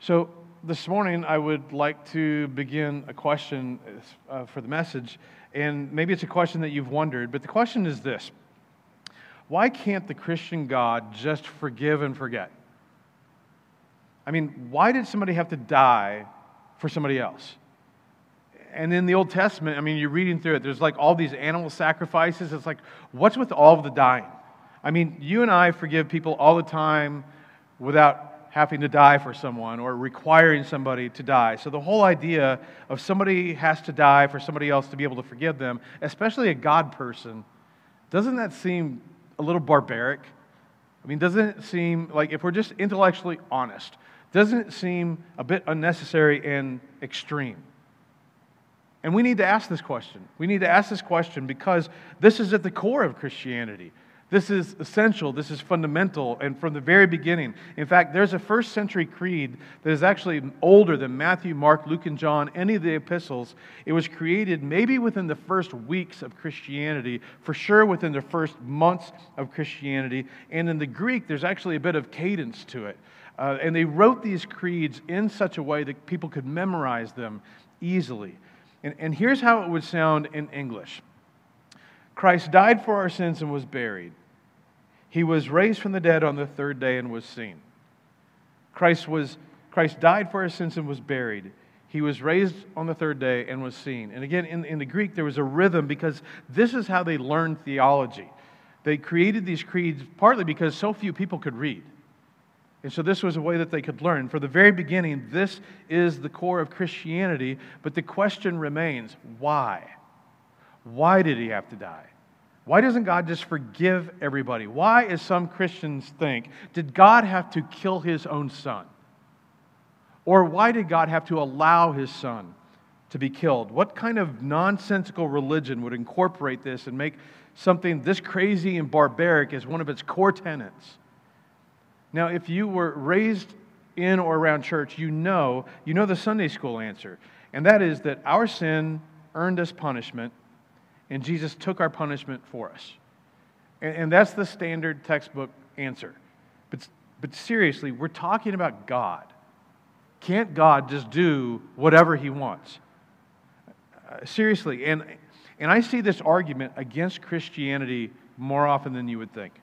So, this morning I would like to begin a question uh, for the message, and maybe it's a question that you've wondered, but the question is this Why can't the Christian God just forgive and forget? I mean, why did somebody have to die for somebody else? And in the Old Testament, I mean, you're reading through it, there's like all these animal sacrifices. It's like, what's with all of the dying? I mean, you and I forgive people all the time without having to die for someone or requiring somebody to die. So the whole idea of somebody has to die for somebody else to be able to forgive them, especially a God person, doesn't that seem a little barbaric? I mean, doesn't it seem like, if we're just intellectually honest, doesn't it seem a bit unnecessary and extreme? And we need to ask this question. We need to ask this question because this is at the core of Christianity. This is essential, this is fundamental, and from the very beginning. In fact, there's a first century creed that is actually older than Matthew, Mark, Luke, and John, any of the epistles. It was created maybe within the first weeks of Christianity, for sure within the first months of Christianity. And in the Greek, there's actually a bit of cadence to it. Uh, and they wrote these creeds in such a way that people could memorize them easily. And, and here's how it would sound in English Christ died for our sins and was buried. He was raised from the dead on the third day and was seen. Christ, was, Christ died for our sins and was buried. He was raised on the third day and was seen. And again, in, in the Greek, there was a rhythm because this is how they learned theology. They created these creeds partly because so few people could read. And so this was a way that they could learn. For the very beginning, this is the core of Christianity, but the question remains why? Why did he have to die? Why doesn't God just forgive everybody? Why, as some Christians think, did God have to kill his own son? Or why did God have to allow his son to be killed? What kind of nonsensical religion would incorporate this and make something this crazy and barbaric as one of its core tenets? Now, if you were raised in or around church, you know, you know the Sunday school answer. And that is that our sin earned us punishment and Jesus took our punishment for us. And, and that's the standard textbook answer. But, but seriously, we're talking about God. Can't God just do whatever he wants? Uh, seriously, and, and I see this argument against Christianity more often than you would think.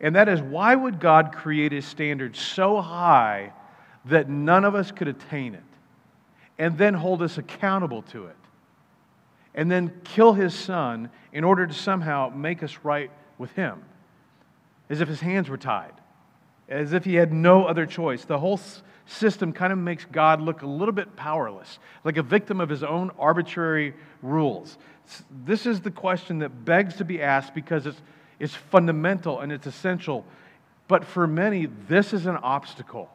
And that is why would God create a standard so high that none of us could attain it and then hold us accountable to it? And then kill his son in order to somehow make us right with him, as if his hands were tied, as if he had no other choice. The whole system kind of makes God look a little bit powerless, like a victim of his own arbitrary rules. This is the question that begs to be asked because it's, it's fundamental and it's essential. But for many, this is an obstacle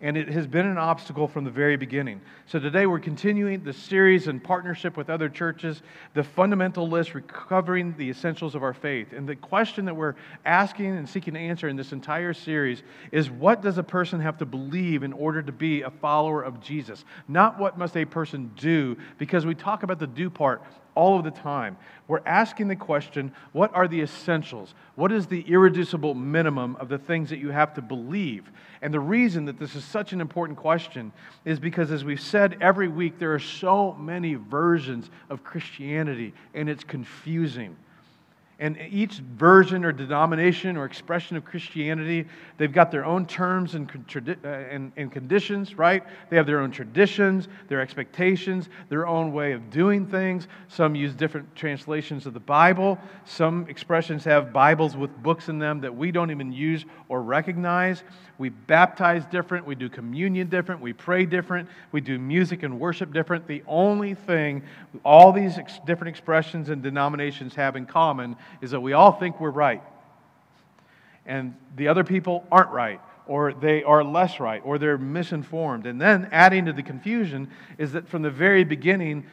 and it has been an obstacle from the very beginning. So today we're continuing the series in partnership with other churches, the fundamental list, recovering the essentials of our faith. And the question that we're asking and seeking to answer in this entire series is what does a person have to believe in order to be a follower of Jesus? Not what must a person do, because we talk about the do part all of the time. We're asking the question what are the essentials? What is the irreducible minimum of the things that you have to believe? And the reason that this is such an important question is because, as we've said every week, there are so many versions of Christianity, and it's confusing. And each version or denomination or expression of Christianity, they've got their own terms and, uh, and, and, conditions, right? They have their own traditions, their expectations, their own way of doing things. Some use different translations of the Bible. Some expressions have Bibles with books in them that we don't even use or recognize. We baptize different, we do communion different, we pray different, we do music and worship different. The only thing all these ex- different expressions and denominations have in common is that we all think we're right. And the other people aren't right, or they are less right, or they're misinformed. And then adding to the confusion is that from the very beginning,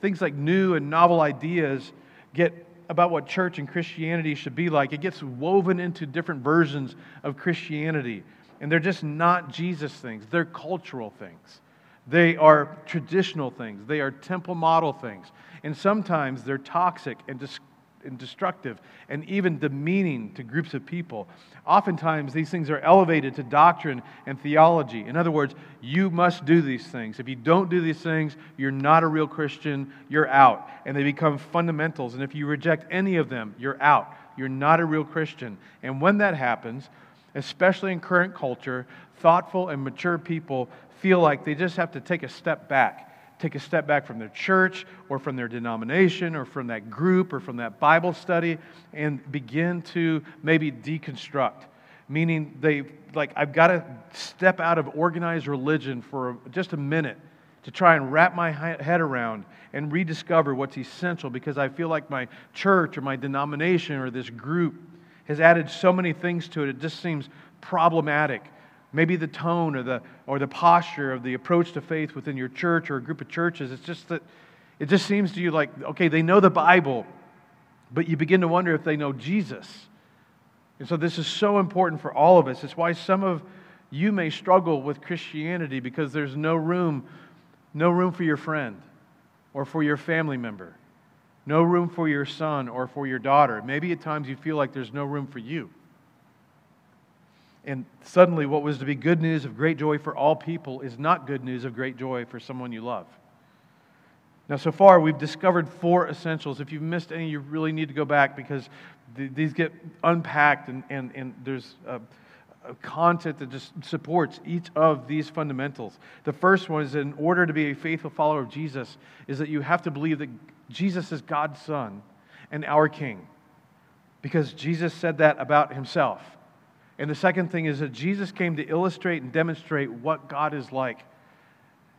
things like new and novel ideas get about what church and Christianity should be like. It gets woven into different versions of Christianity. And they're just not Jesus things, they're cultural things. They are traditional things, they are temple model things. And sometimes they're toxic and dis- and destructive and even demeaning to groups of people. Oftentimes, these things are elevated to doctrine and theology. In other words, you must do these things. If you don't do these things, you're not a real Christian, you're out. And they become fundamentals. And if you reject any of them, you're out. You're not a real Christian. And when that happens, especially in current culture, thoughtful and mature people feel like they just have to take a step back take a step back from their church or from their denomination or from that group or from that Bible study and begin to maybe deconstruct. Meaning, they, like, I've got to step out of organized religion for just a minute to try and wrap my head around and rediscover what's essential because I feel like my church or my denomination or this group has added so many things to it, it just seems problematic maybe the tone or the, or the posture of the approach to faith within your church or a group of churches. It's just that it just seems to you like, okay, they know the Bible, but you begin to wonder if they know Jesus. And so this is so important for all of us. It's why some of you may struggle with Christianity because there's no room, no room for your friend or for your family member, no room for your son or for your daughter. Maybe at times you feel like there's no room for you. And suddenly, what was to be good news of great joy for all people is not good news of great joy for someone you love. Now, so far, we've discovered four essentials. If you've missed any, you really need to go back because th- these get unpacked, and, and, and there's content that just supports each of these fundamentals. The first one is in order to be a faithful follower of Jesus, is that you have to believe that Jesus is God's Son and our King. Because Jesus said that about himself. And the second thing is that Jesus came to illustrate and demonstrate what God is like.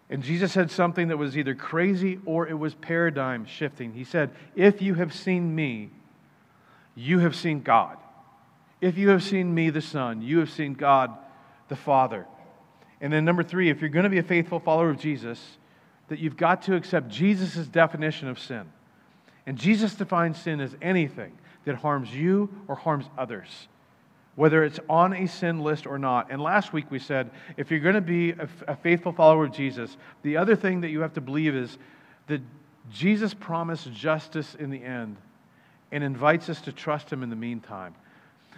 And Jesus said something that was either crazy or it was paradigm shifting. He said, If you have seen me, you have seen God. If you have seen me, the Son, you have seen God, the Father. And then, number three, if you're going to be a faithful follower of Jesus, that you've got to accept Jesus' definition of sin. And Jesus defines sin as anything that harms you or harms others whether it's on a sin list or not. And last week we said if you're going to be a, a, faithful follower of Jesus, the other thing that you have to believe is that Jesus promised justice in the end and invites us to trust him in the meantime.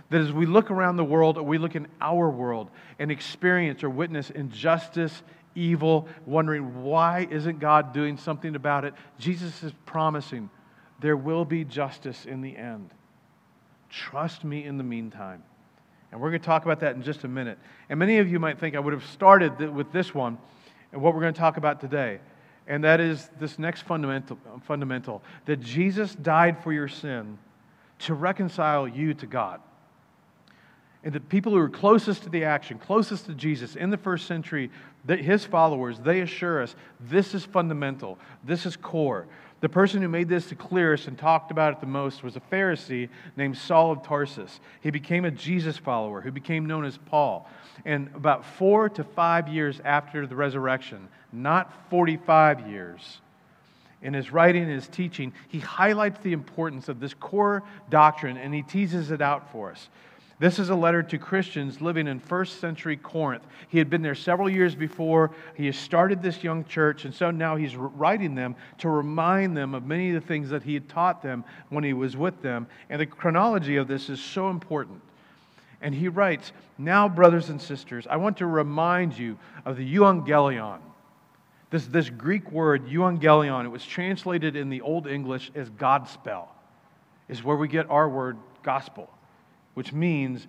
That as we look around the world, or we look in our world and experience or witness injustice, evil, wondering why isn't God doing something about it, Jesus is promising there will be justice in the end. Trust me in the meantime. And we're going to talk about that in just a minute. And many of you might think I would have started with this one and what we're going to talk about today. And that is this next fundamental, fundamental that Jesus died for your sin to reconcile you to God. And the people who are closest to the action, closest to Jesus in the first century, his followers, they assure us this is fundamental, this is core. The person who made this the clearest and talked about it the most was a Pharisee named Saul of Tarsus. He became a Jesus follower who became known as Paul. And about four to five years after the resurrection, not 45 years, in his writing and his teaching, he highlights the importance of this core doctrine and he teases it out for us. This is a letter to Christians living in first century Corinth. He had been there several years before. He has started this young church, and so now he's writing them to remind them of many of the things that he had taught them when he was with them. And the chronology of this is so important. And he writes, Now, brothers and sisters, I want to remind you of the euangelion. This, this Greek word, euangelion, it was translated in the Old English as Godspell, is where we get our word gospel which means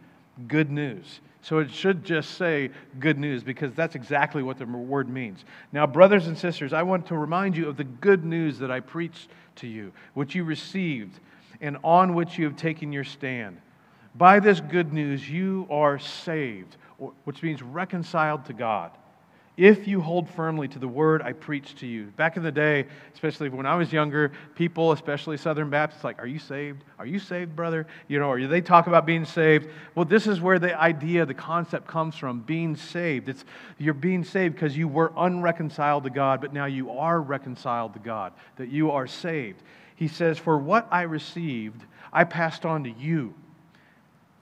good news. So it should just say good news because that's exactly what the word means. Now, brothers and sisters, I want to remind you of the good news that I preached to you, which you received, and on which you have taken your stand. By this good news, you are saved, which means reconciled to God if you hold firmly to the word I preach to you. Back in the day, especially when I was younger, people, especially Southern Baptists, like, Are you saved? Are you saved, brother? You know, or they talk about being saved. Well, this is where the idea, the concept comes from being saved. It's you're being saved because you were unreconciled to God, but now you are reconciled to God, that you are saved. He says, For what I received, I passed on to you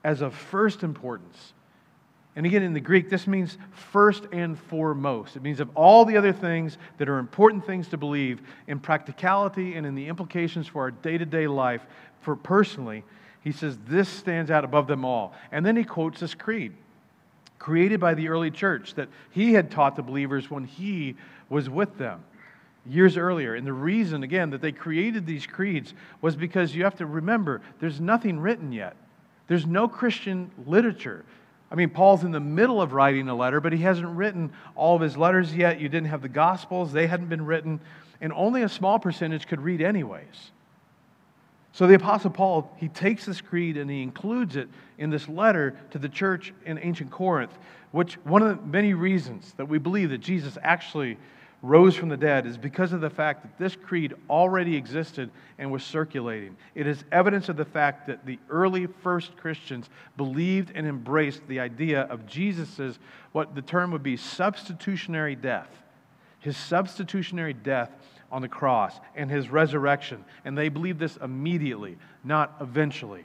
as of first importance And again, in the Greek, this means first and foremost. It means of all the other things that are important things to believe in practicality and in the implications for our day to day life, for personally, he says this stands out above them all. And then he quotes this creed, created by the early church, that he had taught the believers when he was with them years earlier. And the reason, again, that they created these creeds was because you have to remember there's nothing written yet. There's no Christian literature. I mean, Paul's in the middle of writing a letter, but he hasn't written all of his letters yet. You didn't have the Gospels, they hadn't been written, and only a small percentage could read, anyways. So the Apostle Paul, he takes this creed and he includes it in this letter to the church in ancient Corinth, which one of the many reasons that we believe that Jesus actually rose from the dead is because of the fact that this creed already existed and was circulating. It is evidence of the fact that the early first Christians believed and embraced the idea of Jesus's, what the term would be, substitutionary death. His substitutionary death on the cross and his resurrection. And they believed this immediately, not eventually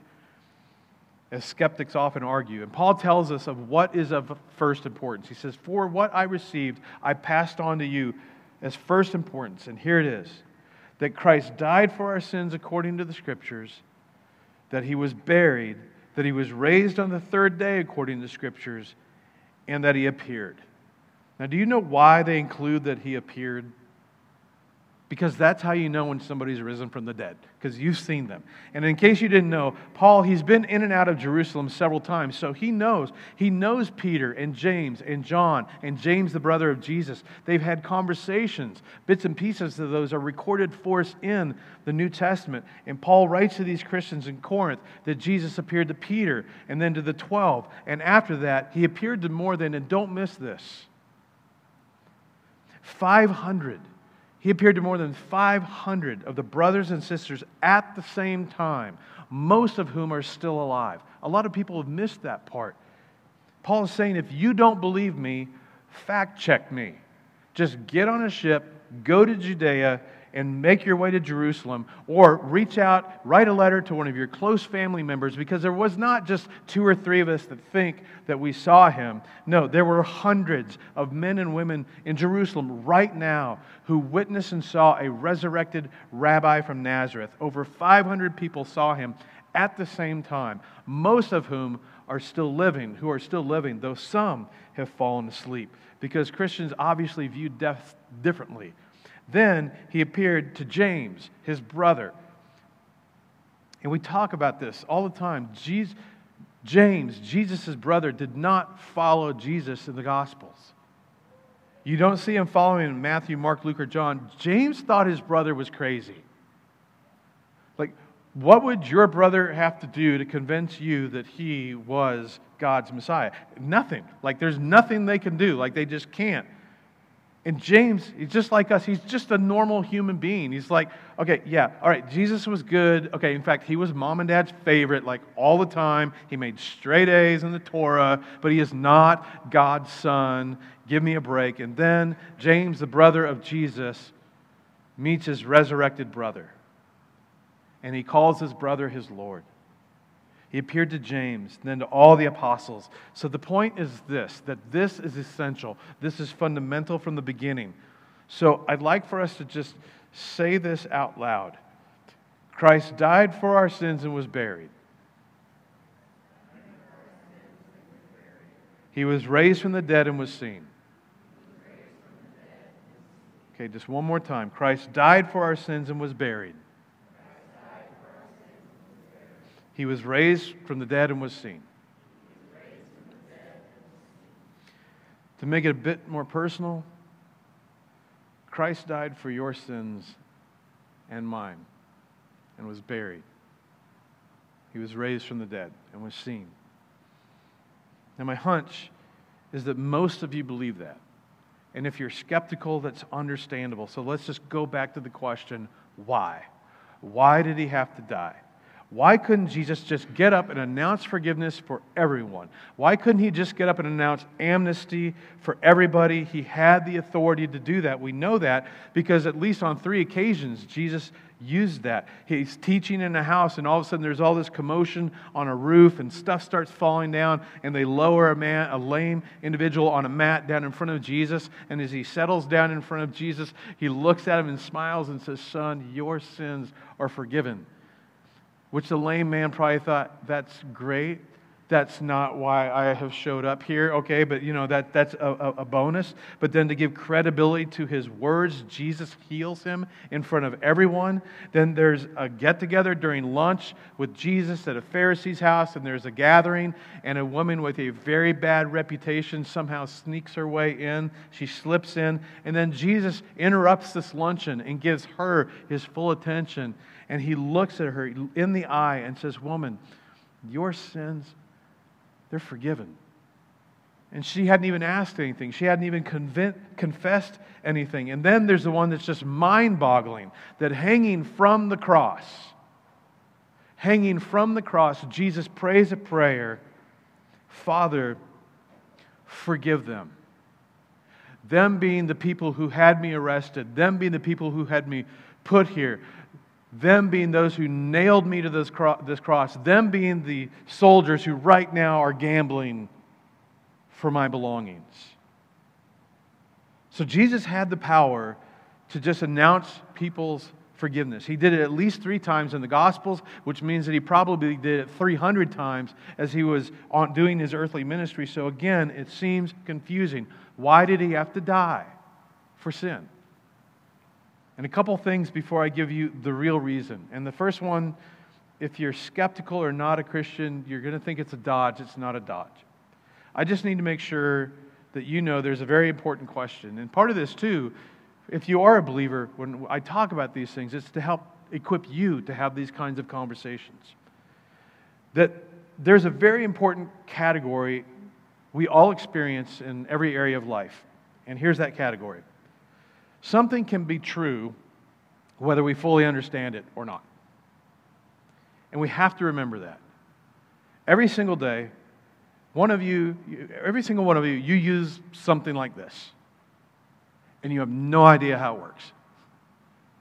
as skeptics often argue. And Paul tells us of what is of first importance. He says, For what I received, I passed on to you as first importance. And here it is that Christ died for our sins according to the Scriptures, that he was buried, that he was raised on the third day according to the Scriptures, and that he appeared. Now, do you know why they include that he appeared? Because that's how you know when somebody's risen from the dead, because you've seen them. And in case you didn't know, Paul, he's been in and out of Jerusalem several times, so he knows. He knows Peter and James and John and James, the brother of Jesus. They've had conversations. Bits and pieces of those are recorded for us in the New Testament. And Paul writes to these Christians in Corinth that Jesus appeared to Peter and then to the 12. And after that, he appeared to more than, and don't miss this, 500 he appeared to more than 500 of the brothers and sisters at the same time, most of whom are still alive. A lot of people have missed that part. Paul is saying, if you don't believe me, fact check me. Just get on a ship, go to Judea, and make your way to Jerusalem, or reach out, write a letter to one of your close family members, because there was not just two or three of us that think that we saw him. No, there were hundreds of men and women in Jerusalem right now who witnessed and saw a resurrected rabbi from Nazareth. Over 500 people saw him at the same time, most of whom are still living, who are still living, though some have fallen asleep, because Christians obviously view death differently then he appeared to James, his brother. And we talk about this all the time. Jesus, James, Jesus' brother, did not follow Jesus in the Gospels. You don't see him following in Matthew, Mark, Luke, or John. James thought his brother was crazy. Like, what would your brother have to do to convince you that he was God's Messiah? Nothing. Like, there's nothing they can do. Like, they just can't. And James, he's just like us. He's just a normal human being. He's like, okay, yeah, all right, Jesus was good. Okay, in fact, he was mom and dad's favorite like all the time. He made straight A's in the Torah, but he is not God's son. Give me a break. And then James, the brother of Jesus, meets his resurrected brother. And he calls his brother his Lord. He appeared to James, then to all the apostles. So the point is this that this is essential. This is fundamental from the beginning. So I'd like for us to just say this out loud Christ died for our sins and was buried. He was raised from the dead and was seen. Okay, just one more time. Christ died for our sins and was buried. He was raised from the dead and was seen. To make it a bit more personal, Christ died for your sins and mine and was buried. He was raised from the dead and was seen. Now, my hunch is that most of you believe that. And if you're skeptical, that's understandable. So let's just go back to the question why? Why did he have to die? Why couldn't Jesus just get up and announce forgiveness for everyone? Why couldn't he just get up and announce amnesty for everybody? He had the authority to do that. We know that because at least on three occasions, Jesus used that. He's teaching in a house, and all of a sudden there's all this commotion on a roof, and stuff starts falling down, and they lower a man, a lame individual, on a mat down in front of Jesus. And as he settles down in front of Jesus, he looks at him and smiles and says, Son, your sins are forgiven which the lame man probably thought, that's great. That's not why I have showed up here, okay? But you know, that, that's a, a, bonus. But then to give credibility to his words, Jesus heals him in front of everyone. Then there's a get together during lunch with Jesus at a Pharisee's house, and there's a gathering, and a woman with a very bad reputation somehow sneaks her way in. She slips in, and then Jesus interrupts this luncheon and gives her his full attention and he looks at her in the eye and says, Woman, your sins, they're forgiven. And she hadn't even asked anything. She hadn't even confessed anything. And then there's the one that's just mind boggling that hanging from the cross, hanging from the cross, Jesus prays a prayer Father, forgive them. Them being the people who had me arrested, them being the people who had me put here, them being those who nailed me to this, cro- this cross, them being the soldiers who right now are gambling for my belongings. So Jesus had the power to just announce people's forgiveness. He did it at least three times in the Gospels, which means that he probably did it 300 times as he was on, doing his earthly ministry. So again, it seems confusing. Why did he have to die for sin? And a couple things before I give you the real reason. And the first one, if you're skeptical or not a Christian, you're going to think it's a dodge. It's not a dodge. I just need to make sure that you know there's a very important question. And part of this, too, if you are a believer, when I talk about these things, it's to help equip you to have these kinds of conversations. That there's a very important category we all experience in every area of life. And here's that category Something can be true whether we fully understand it or not. And we have to remember that. Every single day, one of you, every single one of you, you use something like this. And you have no idea how it works.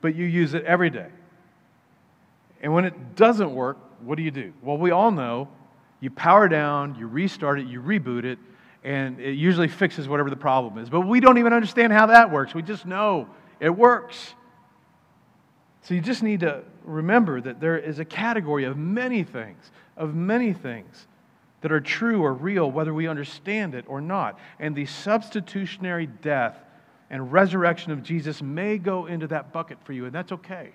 But you use it every day. And when it doesn't work, what do you do? Well, we all know you power down, you restart it, you reboot it, and it usually fixes whatever the problem is. But we don't even understand how that works. We just know it works. So you just need to remember that there is a category of many things, of many things that are true or real, whether we understand it or not. And the substitutionary death and resurrection of Jesus may go into that bucket for you, and that's okay.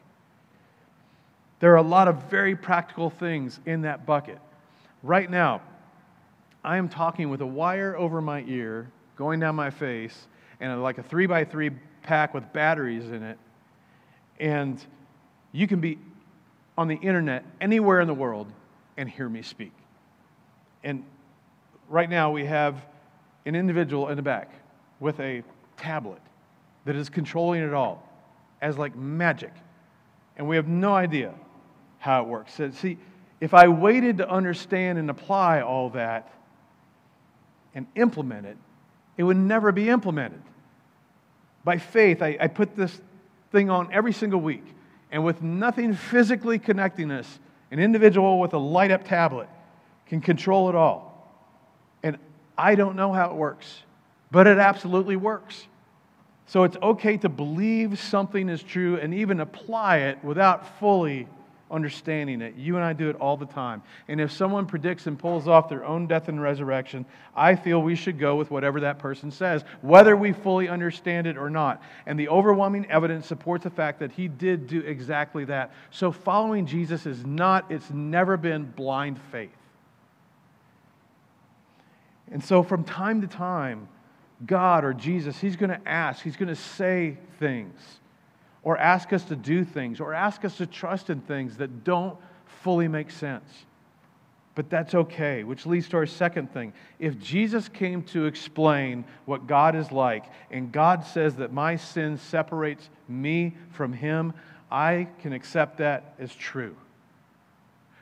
There are a lot of very practical things in that bucket. Right now, I am talking with a wire over my ear going down my face and like a three by three pack with batteries in it. And you can be on the internet anywhere in the world and hear me speak. And right now we have an individual in the back with a tablet that is controlling it all as like magic. And we have no idea how it works. So, see, if I waited to understand and apply all that, and implement it, it would never be implemented. By faith, I, I put this thing on every single week, and with nothing physically connecting us, an individual with a light up tablet can control it all. And I don't know how it works, but it absolutely works. So it's okay to believe something is true and even apply it without fully understanding it. You and I do it all the time. And if someone predicts and pulls off their own death and resurrection, I feel we should go with whatever that person says, whether we fully understand it or not. And the overwhelming evidence supports the fact that he did do exactly that. So following Jesus is not, it's never been blind faith. And so from time to time, God or Jesus, He's going to ask, He's going to say things or ask us to do things or ask us to trust in things that don't fully make sense. But that's okay, which leads to our second thing. If Jesus came to explain what God is like, and God says that my sin separates me from Him, I can accept that as true.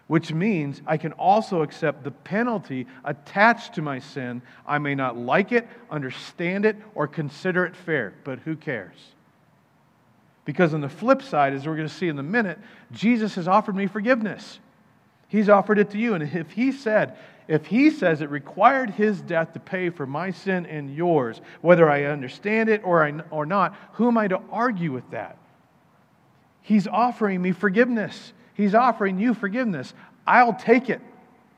which means I can also accept the penalty attached to my sin. I may not like it, understand it, or consider it fair, but who cares? Because on the flip side, as we're going to see in a minute, Jesus has offered me forgiveness. He's offered it to you. And if he said, if he says it required his death to pay for my sin and yours, whether I understand it or, I, or not, who am I to argue with that? He's offering me forgiveness. He's offering you forgiveness. I'll take it,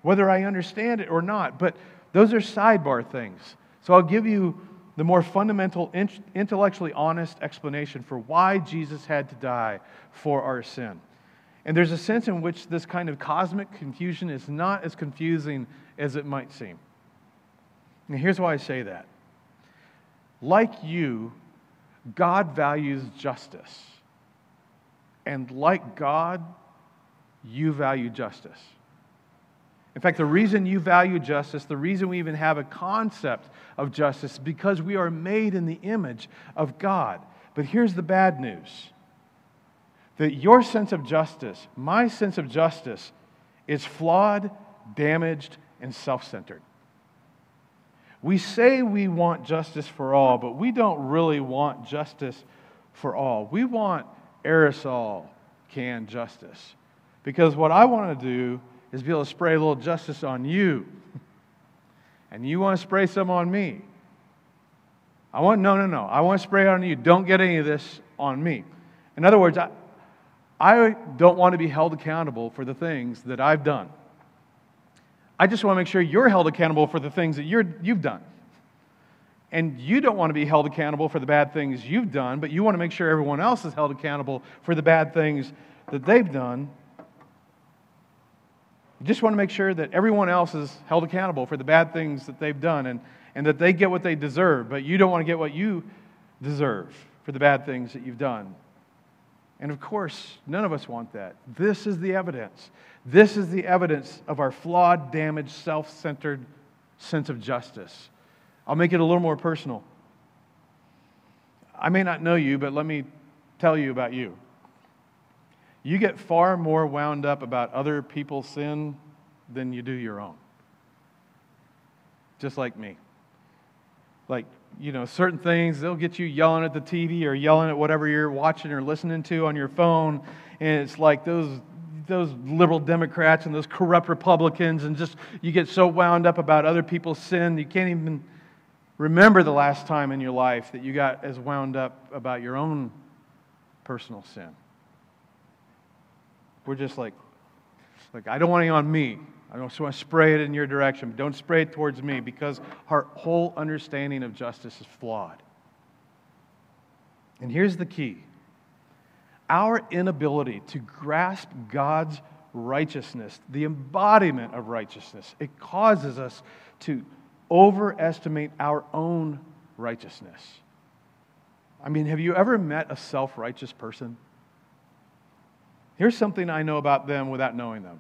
whether I understand it or not. But those are sidebar things. So I'll give you the more fundamental, intellectually honest explanation for why Jesus had to die for our sin. And there's a sense in which this kind of cosmic confusion is not as confusing as it might seem. And here's why I say that. Like you, God values justice. And like God, you value justice. In fact, the reason you value justice, the reason we even have a concept of justice, because we are made in the image of God. But here's the bad news that your sense of justice, my sense of justice, is flawed, damaged, and self centered. We say we want justice for all, but we don't really want justice for all. We want aerosol can justice. Because what I want to do is be able to spray a little justice on you. And you want to spray some on me. I want, no, no, no. I want to spray on you. Don't get any of this on me. In other words, I, I don't want to be held accountable for the things that I've done. I just want to make sure you're held accountable for the things that you're, you've done. And you don't want to be held accountable for the bad things you've done, but you want to make sure everyone else is held accountable for the bad things that they've done. You just want to make sure that everyone else is held accountable for the bad things that they've done and, and that they get what they deserve, but you don't want to get what you deserve for the bad things that you've done. And of course, none of us want that. This is the evidence. This is the evidence of our flawed, damaged, self centered sense of justice. I'll make it a little more personal. I may not know you, but let me tell you about you you get far more wound up about other people's sin than you do your own. Just like me. Like, you know, certain things, they'll get you yelling at the TV or yelling at whatever you're watching or listening to on your phone. And it's like those, those liberal Democrats and those corrupt Republicans, and just you get so wound up about other people's sin, you can't even remember the last time in your life that you got as wound up about your own personal sin. We're just like, like I don't want any on me. I just want to spray it in your direction. But don't spray it towards me because our whole understanding of justice is flawed. And here's the key our inability to grasp God's righteousness, the embodiment of righteousness, it causes us to overestimate our own righteousness. I mean, have you ever met a self righteous person? Here's something I know about them without knowing them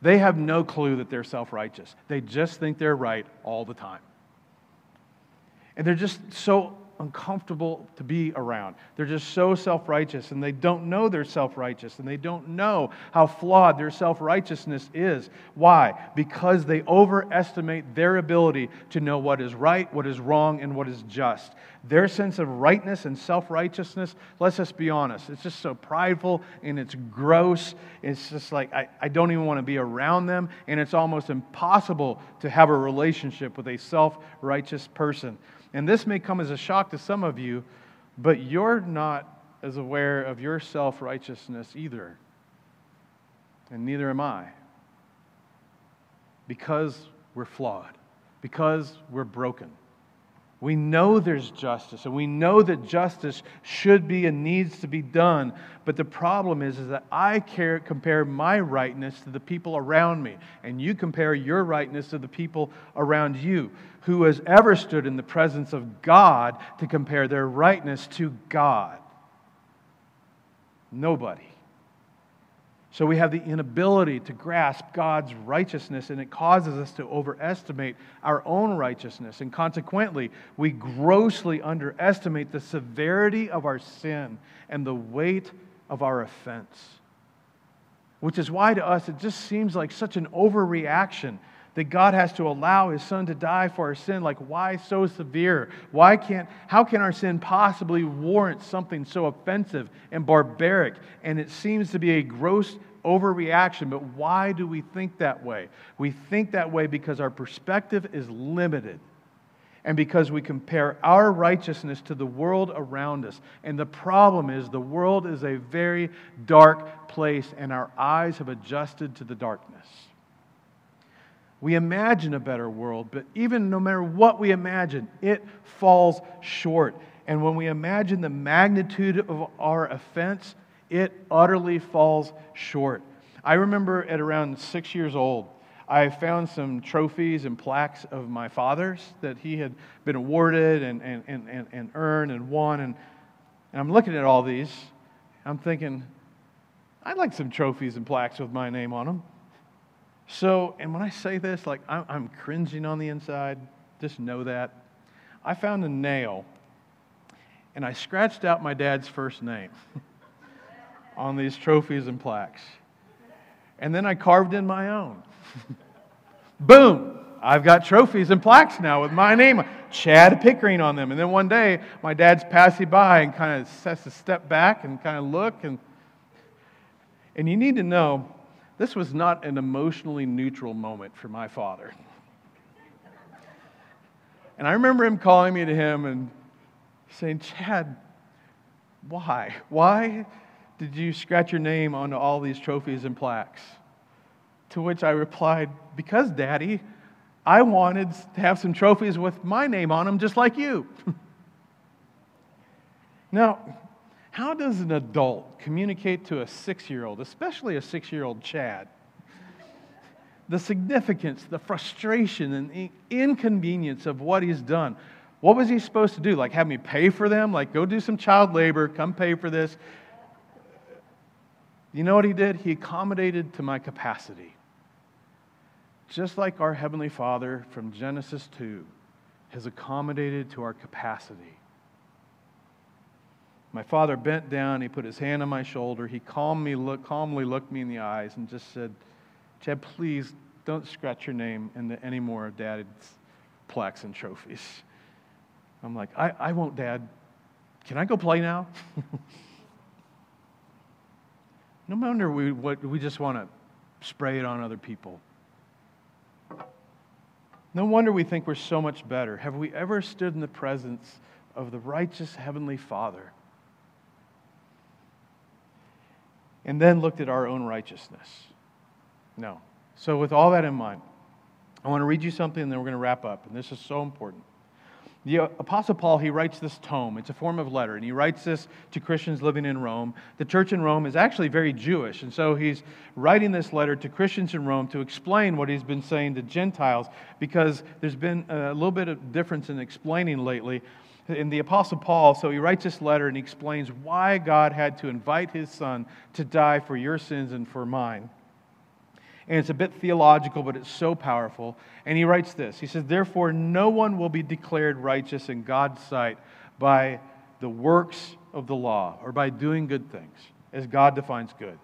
they have no clue that they're self righteous, they just think they're right all the time. And they're just so uncomfortable to be around. They're just so self righteous and they don't know they're self righteous and they don't know how flawed their self righteousness is. Why? Because they overestimate their ability to know what is right, what is wrong, and what is just. Their sense of rightness and self righteousness, let's just be honest, it's just so prideful and it's gross. It's just like, I, I don't even want to be around them, and it's almost impossible to have a relationship with a self righteous person. And this may come as a shock to some of you, but you're not as aware of your self righteousness either. And neither am I. Because we're flawed, because we're broken. We know there's justice, and we know that justice should be and needs to be done. But the problem is, is that I care, compare my rightness to the people around me, and you compare your rightness to the people around you. Who has ever stood in the presence of God to compare their rightness to God? Nobody. So we have the inability to grasp God's righteousness, and it causes us to overestimate our own righteousness. And consequently, we grossly underestimate the severity of our sin and the weight of our offense. which is why to us it just seems like such an overreaction that God has to allow his son to die for our sin. Like, why so severe? Why can't, how can our sin possibly warrant something so offensive and barbaric? And it seems to be a gross overreaction, but why do we think that way? We think that way because our perspective is limited and because we compare our righteousness to the world around us. And the problem is, the world is a very dark place, and our eyes have adjusted to the darkness. We imagine a better world, but even no matter what we imagine, it falls short. And when we imagine the magnitude of our offense, it utterly falls short. I remember at around six years old, I found some trophies and plaques of my father's that he had been awarded and, and, and, and, earned and won. And, and I'm looking at all these. I'm thinking, I'd like some trophies and plaques with my name on them. So, and when I say this, like I'm, I'm cringing on the inside, just know that. I found a nail and I scratched out my dad's first name on these trophies and plaques. And then I carved in my own. Boom! I've got trophies and plaques now with my name, Chad Pickering, on them. And then one day, my dad's passing by and kind of sets a step back and kind of look. And, and you need to know, this was not an emotionally neutral moment for my father. And I remember him calling me to him and saying, Chad, why? Why did you scratch your name on all these trophies and plaques? To which I replied, Because, Daddy, I wanted to have some trophies with my name on them just like you. now, how does an adult communicate to a six year old, especially a six year old Chad, the significance, the frustration, and the inconvenience of what he's done? What was he supposed to do? Like, have me pay for them? Like, go do some child labor, come pay for this? You know what he did? He accommodated to my capacity. Just like our Heavenly Father from Genesis 2 has accommodated to our capacity. My father bent down, he put his hand on my shoulder, he calmly, calmly looked me in the eyes and just said, Chad, please don't scratch your name into any more of Dad's plaques and trophies. I'm like, I, I won't, Dad. Can I go play now? no wonder we, what, we just want to spray it on other people. No wonder we think we're so much better. Have we ever stood in the presence of the righteous Heavenly Father and then looked at our own righteousness? No. So, with all that in mind, I want to read you something and then we're going to wrap up. And this is so important. The Apostle Paul, he writes this tome. It's a form of letter, and he writes this to Christians living in Rome. The church in Rome is actually very Jewish, and so he's writing this letter to Christians in Rome to explain what he's been saying to Gentiles because there's been a little bit of difference in explaining lately. In the Apostle Paul, so he writes this letter and he explains why God had to invite his son to die for your sins and for mine and it's a bit theological, but it's so powerful. And he writes this He says, Therefore, no one will be declared righteous in God's sight by the works of the law or by doing good things, as God defines good.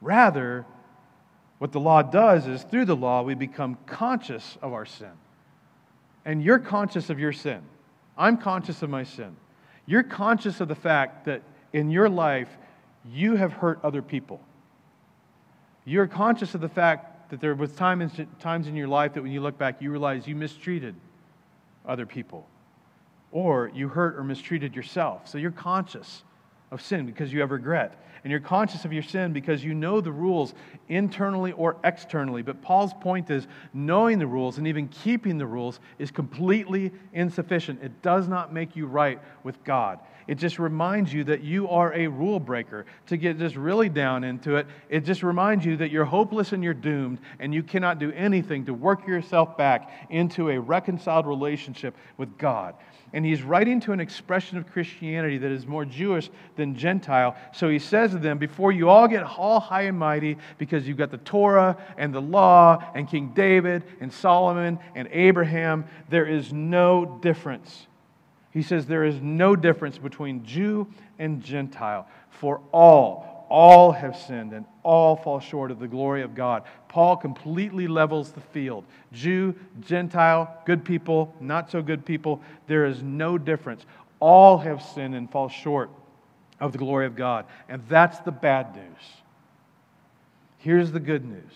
Rather, what the law does is through the law, we become conscious of our sin. And you're conscious of your sin. I'm conscious of my sin. You're conscious of the fact that in your life, you have hurt other people you're conscious of the fact that there was times in your life that when you look back, you realize you mistreated other people, or you hurt or mistreated yourself. So you're conscious of sin because you have regret. And you're conscious of your sin because you know the rules internally or externally. But Paul's point is knowing the rules and even keeping the rules is completely insufficient. It does not make you right with God. It just reminds you that you are a rule breaker. To get just really down into it, it just reminds you that you're hopeless and you're doomed, and you cannot do anything to work yourself back into a reconciled relationship with God. And he's writing to an expression of Christianity that is more Jewish than Gentile. So he says to them, Before you all get all high and mighty, because you've got the Torah and the law and King David and Solomon and Abraham, there is no difference he says there is no difference between Jew and Gentile, for all, all have sinned and all fall short of the glory of God. Paul completely levels the field. Jew, Gentile, good people, not so good people, there is no difference. All have sinned and fall short of the glory of God. And that's the bad news. Here's the good news.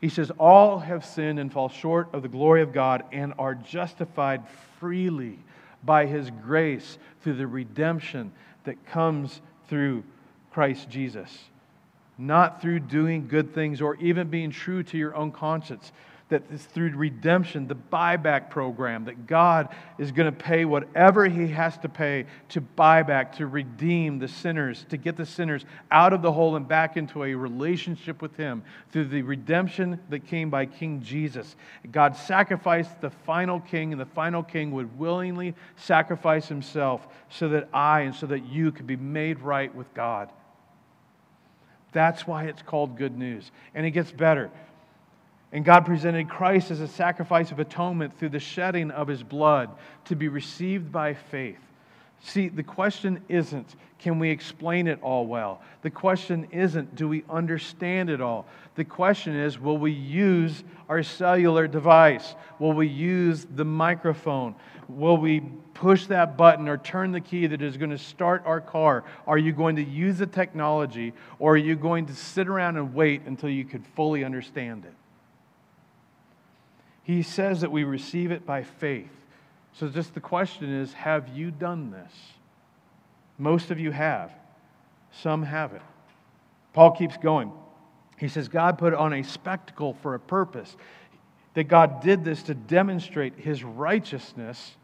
He says, All have sinned and fall short of the glory of God and are justified freely by his grace through the redemption that comes through Christ Jesus. Not through doing good things or even being true to your own conscience. That it's through redemption, the buyback program, that God is going to pay whatever He has to pay to buy back, to redeem the sinners, to get the sinners out of the hole and back into a relationship with Him through the redemption that came by King Jesus. God sacrificed the final king, and the final king would willingly sacrifice Himself so that I and so that you could be made right with God. That's why it's called good news. And it gets better. And God presented Christ as a sacrifice of atonement through the shedding of his blood to be received by faith. See, the question isn't, can we explain it all well? The question isn't, do we understand it all? The question is, will we use our cellular device? Will we use the microphone? Will we push that button or turn the key that is going to start our car? Are you going to use the technology or are you going to sit around and wait until you could fully understand it? He says that we receive it by faith. So, just the question is have you done this? Most of you have, some haven't. Paul keeps going. He says, God put on a spectacle for a purpose. That God did this to demonstrate his righteousness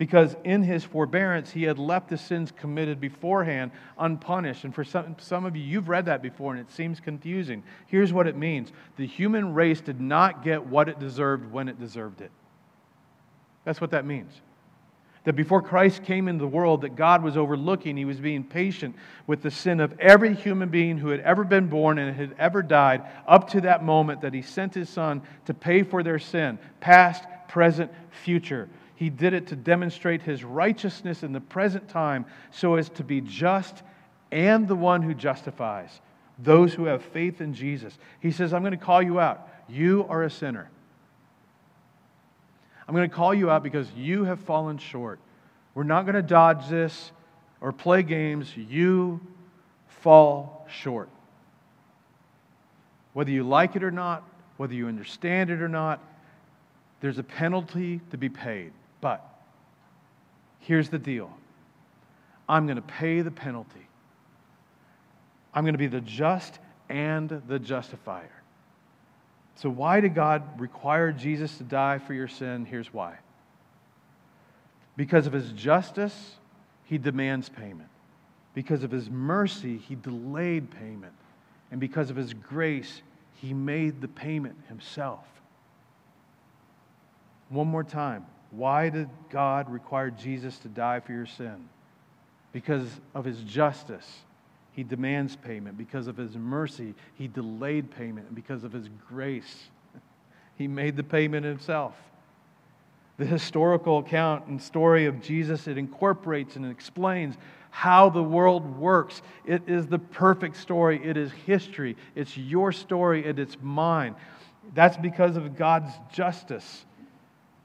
because in his forbearance he had left the sins committed beforehand unpunished. And for some, some of you, you've read that before and it seems confusing. Here's what it means the human race did not get what it deserved when it deserved it. That's what that means. That before Christ came into the world, that God was overlooking, He was being patient with the sin of every human being who had ever been born and had ever died up to that moment that He sent His Son to pay for their sin, past, present, future. He did it to demonstrate his righteousness in the present time so as to be just and the one who justifies those who have faith in Jesus. He says, I'm going to call you out. You are a sinner. I'm going to call you out because you have fallen short. We're not going to dodge this or play games. You fall short. Whether you like it or not, whether you understand it or not, there's a penalty to be paid. But here's the deal I'm going to pay the penalty. I'm going to be the just and the justifier. So, why did God require Jesus to die for your sin? Here's why. Because of his justice, he demands payment. Because of his mercy, he delayed payment. And because of his grace, he made the payment himself. One more time. Why did God require Jesus to die for your sin? Because of his justice, he demands payment. Because of his mercy, he delayed payment. And because of his grace, he made the payment himself. The historical account and story of Jesus, it incorporates and explains how the world works. It is the perfect story. It is history. It's your story and it's mine. That's because of God's justice.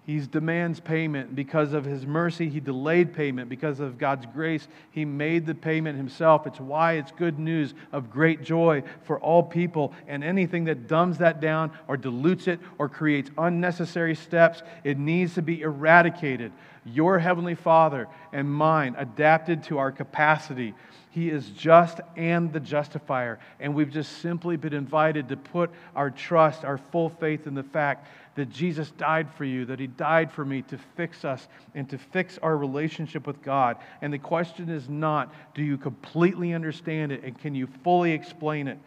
He demands payment. Because of his mercy, he delayed payment. Because of God's grace, he made the payment himself. It's why it's good news of great joy for all people. And anything that dumbs that down or dilutes it or creates unnecessary steps, it needs to be eradicated. Your Heavenly Father and mine adapted to our capacity. He is just and the justifier. And we've just simply been invited to put our trust, our full faith in the fact that Jesus died for you, that He died for me to fix us and to fix our relationship with God. And the question is not, do you completely understand it and can you fully explain it?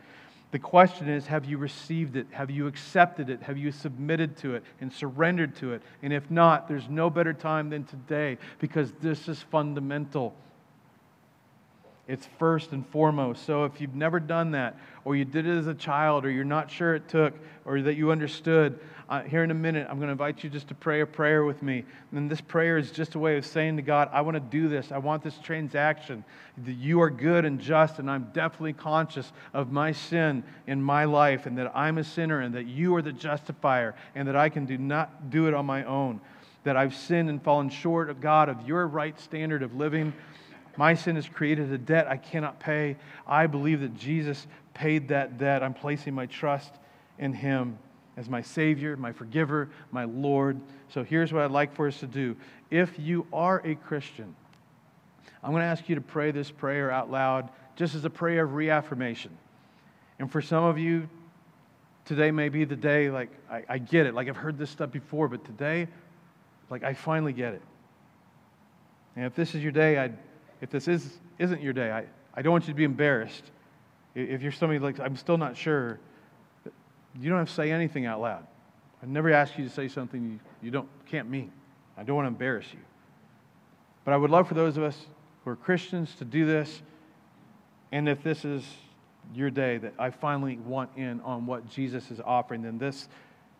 The question is, have you received it? Have you accepted it? Have you submitted to it and surrendered to it? And if not, there's no better time than today because this is fundamental. It's first and foremost. So if you've never done that, or you did it as a child, or you're not sure it took, or that you understood, uh, here in a minute, I'm going to invite you just to pray a prayer with me. And this prayer is just a way of saying to God, I want to do this. I want this transaction. That you are good and just, and I'm definitely conscious of my sin in my life, and that I'm a sinner, and that you are the justifier, and that I can do not do it on my own. That I've sinned and fallen short of God, of your right standard of living. My sin has created a debt I cannot pay. I believe that Jesus paid that debt. I'm placing my trust in him as my Savior, my forgiver, my Lord. So here's what I'd like for us to do. If you are a Christian, I'm going to ask you to pray this prayer out loud just as a prayer of reaffirmation. And for some of you, today may be the day, like, I, I get it. Like, I've heard this stuff before, but today, like, I finally get it. And if this is your day, I'd, if this is, isn't your day, I, I don't want you to be embarrassed. If you're somebody like, I'm still not sure, you don't have to say anything out loud. I never ask you to say something you, you don't, can't mean. I don't want to embarrass you. But I would love for those of us who are Christians to do this. And if this is your day that I finally want in on what Jesus is offering, then this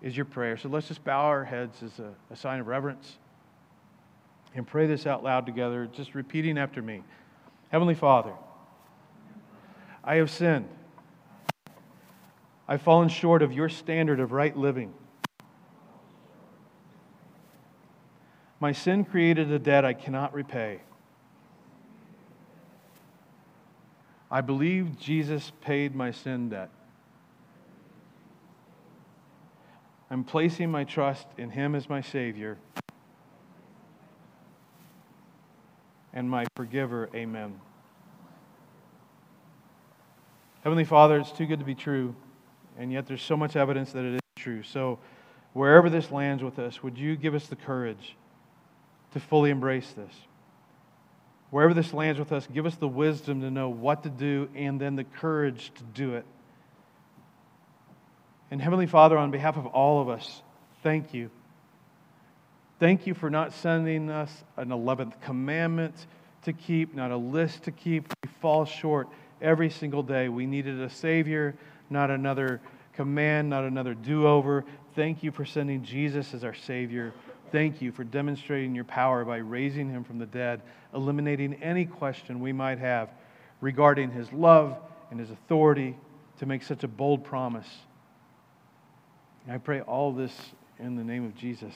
is your prayer. So let's just bow our heads as a, a sign of reverence and pray this out loud together, just repeating after me Heavenly Father, I have sinned. I've fallen short of your standard of right living. My sin created a debt I cannot repay. I believe Jesus paid my sin debt. I'm placing my trust in Him as my Savior and my forgiver. Amen. Heavenly Father, it's too good to be true and yet there's so much evidence that it is true. So, wherever this lands with us, would you give us the courage to fully embrace this? Wherever this lands with us, give us the wisdom to know what to do and then the courage to do it. And Heavenly Father, on behalf of all of us, thank you. Thank you for not sending us an 11th commandment to keep, not a list to keep. We fall short every single day. We needed a Savior not another command, not another do over. Thank you for sending Jesus as our Savior. Thank you for demonstrating your power by raising him from the dead, eliminating any question we might have regarding his love and his authority to make such a bold promise. And I pray all this in the name of Jesus.